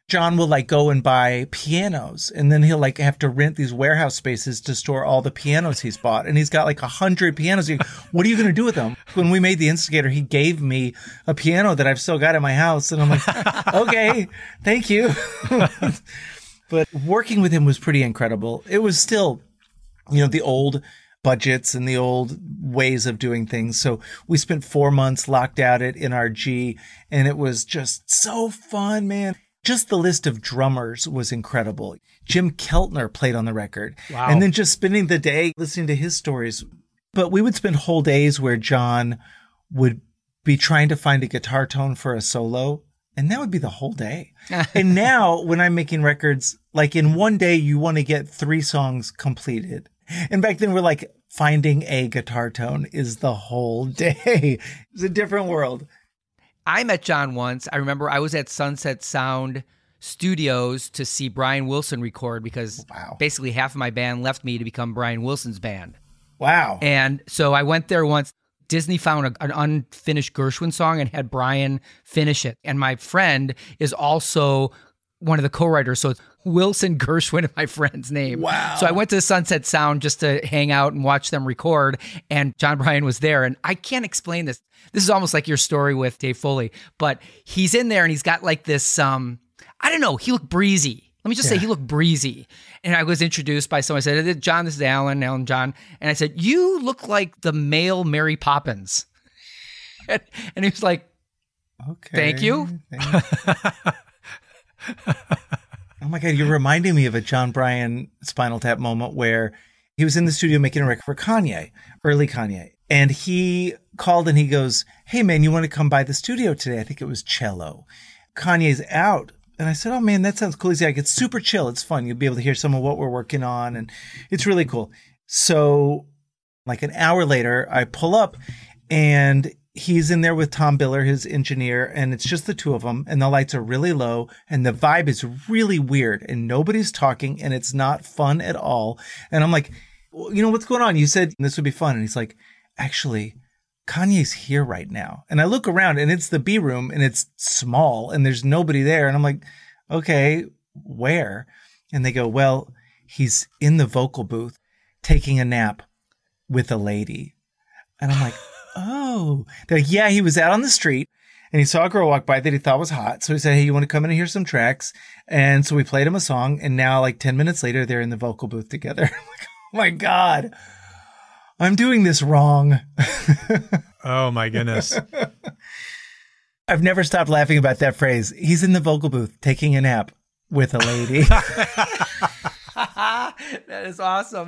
Jon will like go and buy pianos and then he'll like have to rent these warehouse spaces to store all the pianos he's bought. And he's got like a hundred pianos. What are you going to do with them? When we made the instigator, he gave me a piano that I've still got in my house. And I'm like, (laughs) okay, thank you. (laughs) but working with him was pretty incredible. It was still, you know, the old budgets and the old ways of doing things. So we spent four months locked out at NRG and it was just so fun, man. Just the list of drummers was incredible. Jim Keltner played on the record. Wow. And then just spending the day listening to his stories. But we would spend whole days where Jon would be trying to find a guitar tone for a solo. And that would be the whole day. (laughs) and now when I'm making records, like in one day, you want to get three songs completed. And back then we're like finding a guitar tone is the whole (laughs) day. It's a different world. I met Jon once. I remember I was at Sunset Sound Studios to see Brian Wilson record because Wow. basically half of my band left me to become Brian Wilson's band. Wow. And so I went there once. Disney found a, an unfinished Gershwin song and had Brian finish it. And my friend is also one of the co-writers. So it's Wilson (laughs) Gershwin, my friend's name. Wow. So I went to Sunset Sound just to hang out and watch them record. And Jon Brion was there. And I can't explain this. This is almost like your story with Dave Foley, but he's in there and he's got like this, um, I don't know, he looked breezy. Let me just say he looked breezy. And I was introduced by someone. I said, Jon, this is Allen, Allen Jon. And I said, You look like the male Mary Poppins. (laughs) and, and he was like, Okay. Thank you. Thank- oh my God, you're reminding me of a Jon Brion Spinal Tap moment where he was in the studio making a record for Kanye, early Kanye. And he called and he goes, Hey man, you want to come by the studio today? I think it was Cello. Kanye's out. And I said, Oh man, that sounds cool. He's like, It's super chill. It's fun. You'll be able to hear some of what we're working on. And it's really cool. So, like an hour later, I pull up and he's in there with Tom Biller, his engineer, and it's just the two of them. And the lights are really low and the vibe is really weird and nobody's talking and it's not fun at all. And I'm like, well, you know, what's going on? You said this would be fun. And he's like, actually, Kanye's here right now. And I look around and it's the B room and it's small and there's nobody there. And I'm like, okay, where? And they go, well, he's in the vocal booth taking a nap with a lady. And I'm like, (laughs) oh, They're like, yeah, he was out on the street and he saw a girl walk by that he thought was hot. So he said, hey, you want to come in and hear some tracks? And so we played him a song. And now, like 10 minutes later, they're in the vocal booth together. (laughs) I'm like, oh my God, I'm doing this wrong. (laughs) Oh my goodness. I've never stopped laughing about that phrase. He's in the vocal booth taking a nap with a lady. (laughs) (laughs) that is awesome.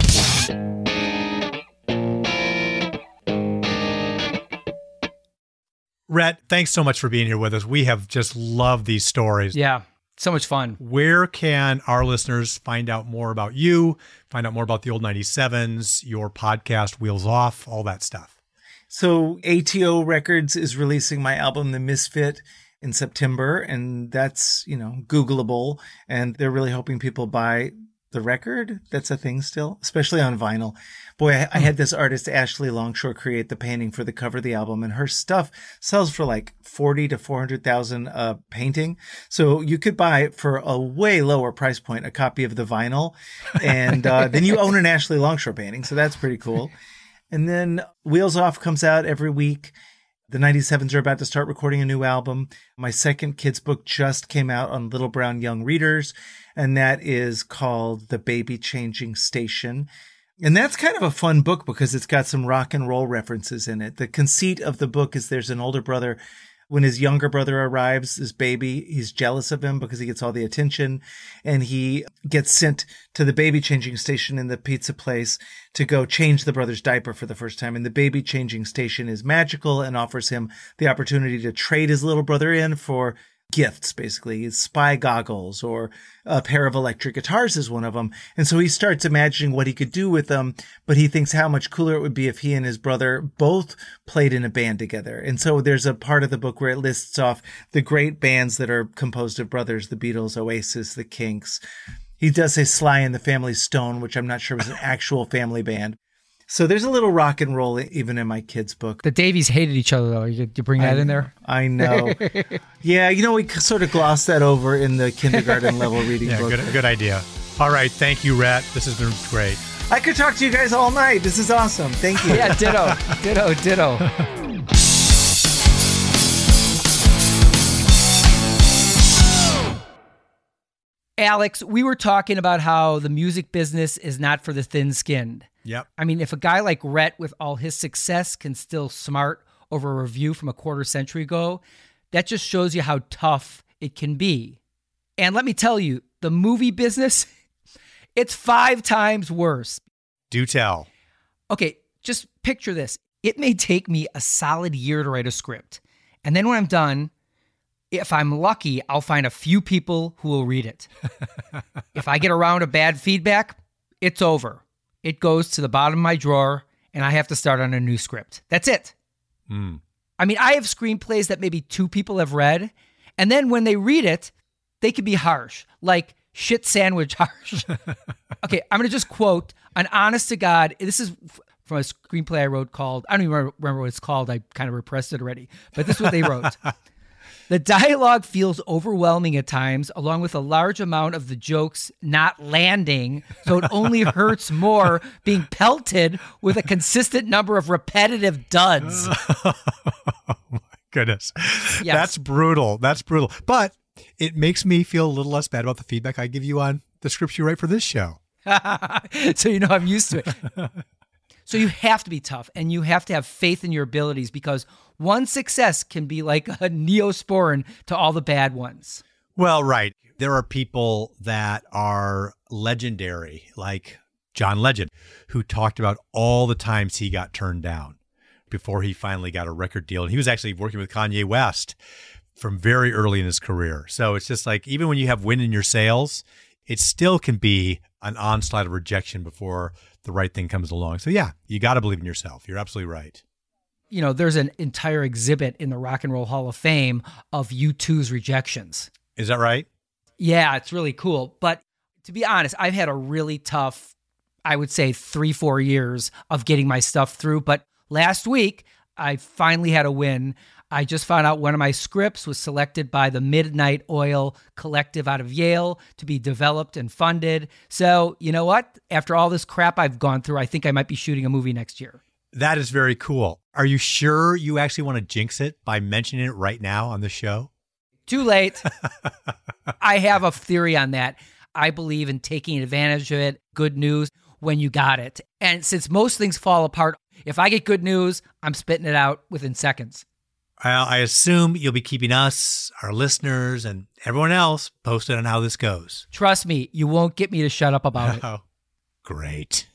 Rhett, thanks so much for being here with us. We have just loved these stories. Yeah, so much fun. Where can our listeners find out more about you, find out more about the old 97s, your podcast, Wheels Off, all that stuff? So ATO Records is releasing my album The Misfit in September and that's, you know, googleable and they're really hoping people buy the record. That's a thing still, especially on vinyl. Boy, I, I had this artist Ashley Longshore create the painting for the cover of the album and her stuff sells for like 40 to 400,000 a painting. So you could buy for a way lower price point a copy of the vinyl and uh, then you own an Ashley Longshore painting. So that's pretty cool. And then Wheels Off comes out every week. The 97s are about to start recording a new album. My second kids book just came out on Little Brown Young Readers, and that is called The Baby Changing Station. And that's kind of a fun book because it's got some rock and roll references in it. The conceit of the book is there's an older brother when his younger brother arrives, his baby, he's jealous of him because he gets all the attention and he gets sent to the baby changing station in the pizza place to go change the brother's diaper for the first time. And the baby changing station is magical and offers him the opportunity to trade his little brother in for gifts, basically. Spy goggles or a pair of electric guitars is one of them. And so he starts imagining what he could do with them, but he thinks how much cooler it would be if he and his brother both played in a band together. And so there's a part of the book where it lists off the great bands that are composed of brothers, the Beatles, Oasis, the Kinks. He does say Sly and the Family Stone, which I'm not sure was an actual family band. So there's a little rock and roll even in my kids' book. The Davies hated each other, though. You, you bring that I- in there? I know. (laughs) yeah, you know, we sort of glossed that over in the kindergarten (laughs) level reading Yeah, book. good, good idea. All right. Thank you, Rhett. This has been great. I could talk to you guys all night. This is awesome. Thank you. (laughs) Yeah, ditto, ditto, ditto. Alex, we were talking about how the music business is not for the thin skinned. Yep. I mean, if a guy like Rhett, with all his success, can still smart over a review from a quarter century ago, that just shows you how tough it can be. And let me tell you, the movie business, (laughs) it's five times worse. Do tell. Okay, just picture this. It may take me a solid year to write a script. And then when I'm done, if I'm lucky, I'll find a few people who will read it. (laughs) if I get around a bad feedback, it's over. It goes to the bottom of my drawer and I have to start on a new script. That's it. Mm. I mean, I have screenplays that maybe two people have read, and then when they read it, they can be harsh, like shit sandwich (laughs) harsh. okay, I'm gonna just quote an honest to God. This is from a screenplay I wrote called I don't even remember, remember what it's called. I kind of repressed it already, but this is what they wrote. The dialogue feels overwhelming at times, along with a large amount of the jokes not landing, so it only (laughs) hurts more being pelted with a consistent number of repetitive duds. (laughs) Oh my goodness. Yes. That's brutal. That's brutal. But it makes me feel a little less bad about the feedback I give you on the scripts you write for this show. (laughs) so you know I'm used to it. so you have to be tough and you have to have faith in your abilities because one success can be like a neosporin to all the bad ones. Well, right. There are people that are legendary, like John Legend, who talked about all the times he got turned down before he finally got a record deal. And he was actually working with Kanye West from very early in his career. So it's just like even when you have wind in your sails, it still can be an onslaught of rejection before the right thing comes along. So yeah, you got to believe in yourself. You're absolutely right. You know, there's an entire exhibit in the Rock and Roll Hall of Fame of U2's rejections. Is that right? Yeah, it's really cool. But to be honest, I've had a really tough, I would say, three, four years of getting my stuff through. But last week, I finally had a win. I just found out one of my scripts was selected by the Midnight Oil Collective out of Yale to be developed and funded. So, you know what? After all this crap I've gone through, I think I might be shooting a movie next year. That is very cool. Are you sure you actually want to jinx it by mentioning it right now on the show? Too late. (laughs) I have a theory on that. I believe in taking advantage of it. Good news when you got it. And since most things fall apart, if I get good news, I'm spitting it out within seconds. I assume you'll be keeping us, our listeners, and everyone else posted on how this goes. Trust me, you won't get me to shut up about it. (laughs) Oh, great.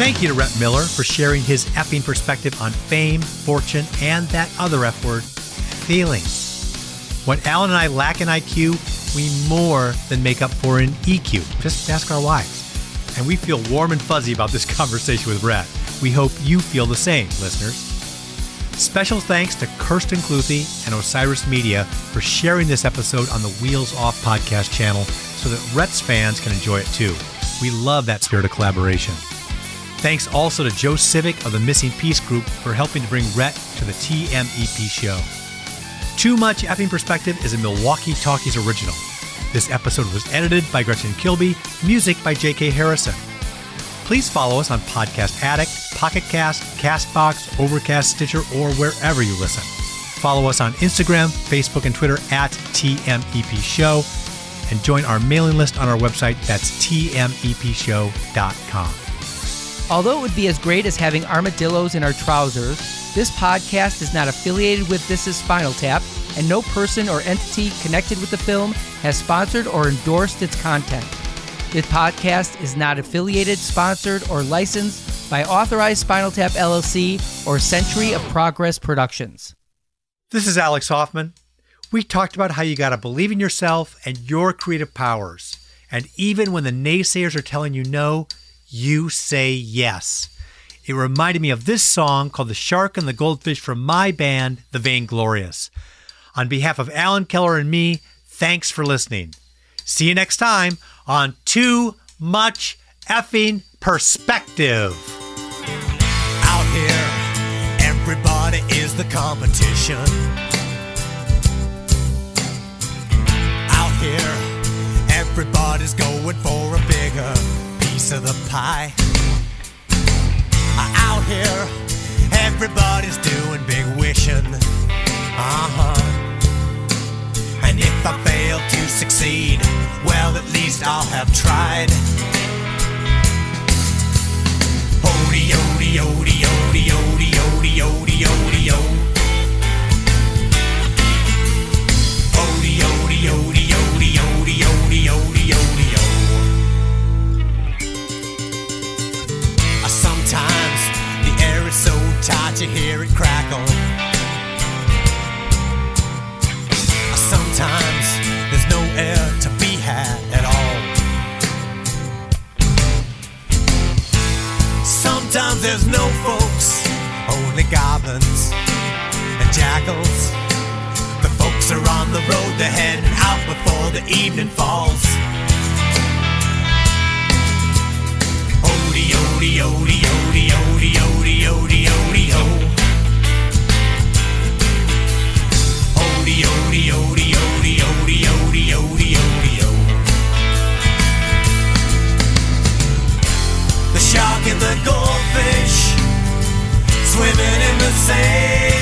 Thank you to Rhett Miller for sharing his effing perspective on fame, fortune, and that other F word, feelings. When Allen and I lack in IQ, we more than make up for in EQ. Just ask our wives. And we feel warm and fuzzy about this (laughs) conversation with Rhett. We hope you feel the same, listeners. Special thanks to Kirsten Cluthe and Osiris Media for sharing this episode on the Wheels Off podcast channel so that Rhett's fans can enjoy it too. We love that spirit of collaboration. Thanks also to Joe Civic of the Missing Piece Group for helping to bring Rhett to the TMEP show. Too Much Effing Perspective is a Milwaukee Talkies original. This episode was edited by Gretchen Kilby, music by J.K. Harrison. Please follow us on Podcast Addict, Pocket Cast, Castbox, Overcast, Stitcher, or wherever you listen. Follow us on Instagram, Facebook, and Twitter at TMEP Show, and join our mailing list on our website. That's tmepshow.com. Although it would be as great as having armadillos in our trousers, this podcast is not affiliated with This Is Spinal Tap, and no person or entity connected with the film has sponsored or endorsed its content. This podcast is not affiliated, sponsored, or licensed by Authorized Spinal Tap LLC or Century of Progress Productions. This is Alex Hofmann. We talked about how you got to believe in yourself and your creative powers. And even when the naysayers are telling you no, you say yes. It reminded me of this song called The Shark and the Goldfish from my band, The Vainglorious. On behalf of Allen Keller and me, thanks for listening. See you next time on Too Much Effing Perspective. Out here, everybody is the competition. Out here, everybody's going for a bigger piece of the pie. Out here, everybody's doing big wishing. Uh huh. And if I fail to succeed, well, at least I'll have tried. Odie, odie, odie, you hear it crackle. Sometimes there's no air to be had at all. Sometimes there's no folks, only goblins and jackals. The folks are on the road, they're heading out before the evening falls. Odie, odie, odie, odie, goldfish swimming in the same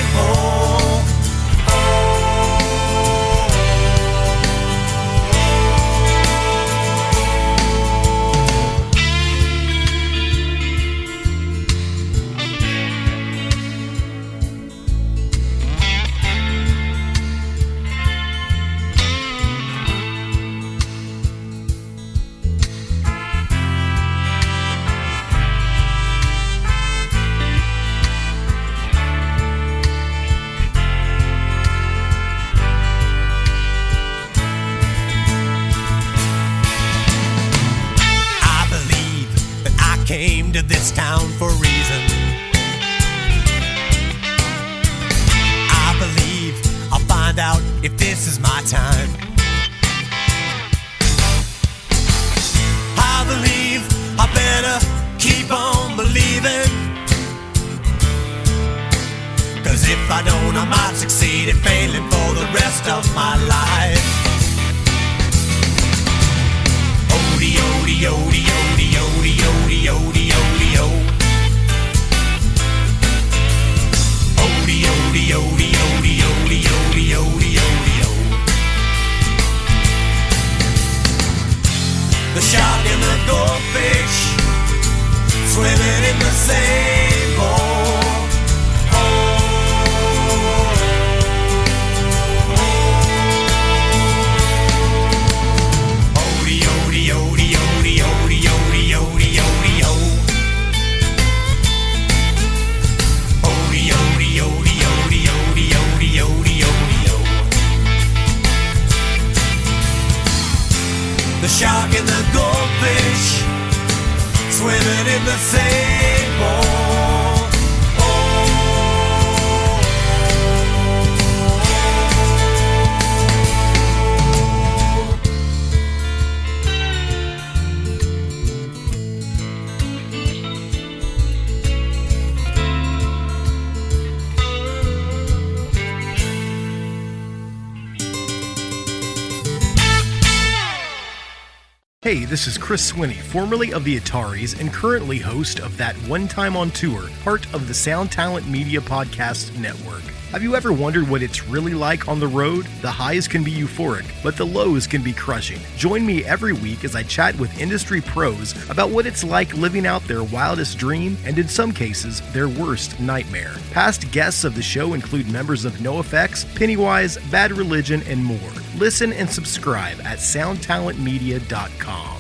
Chris Swinney, formerly of the Ataris and currently host of That One Time on Tour, part of the Sound Talent Media Podcast Network. Have you ever wondered what it's really like on the road? The highs can be euphoric, but the lows can be crushing. Join me every week as I chat with industry pros about what it's like living out their wildest dream and, in some cases, their worst nightmare. Past guests of the show include members of NoFX, Pennywise, Bad Religion, and more. Listen and subscribe at soundtalentmedia.com.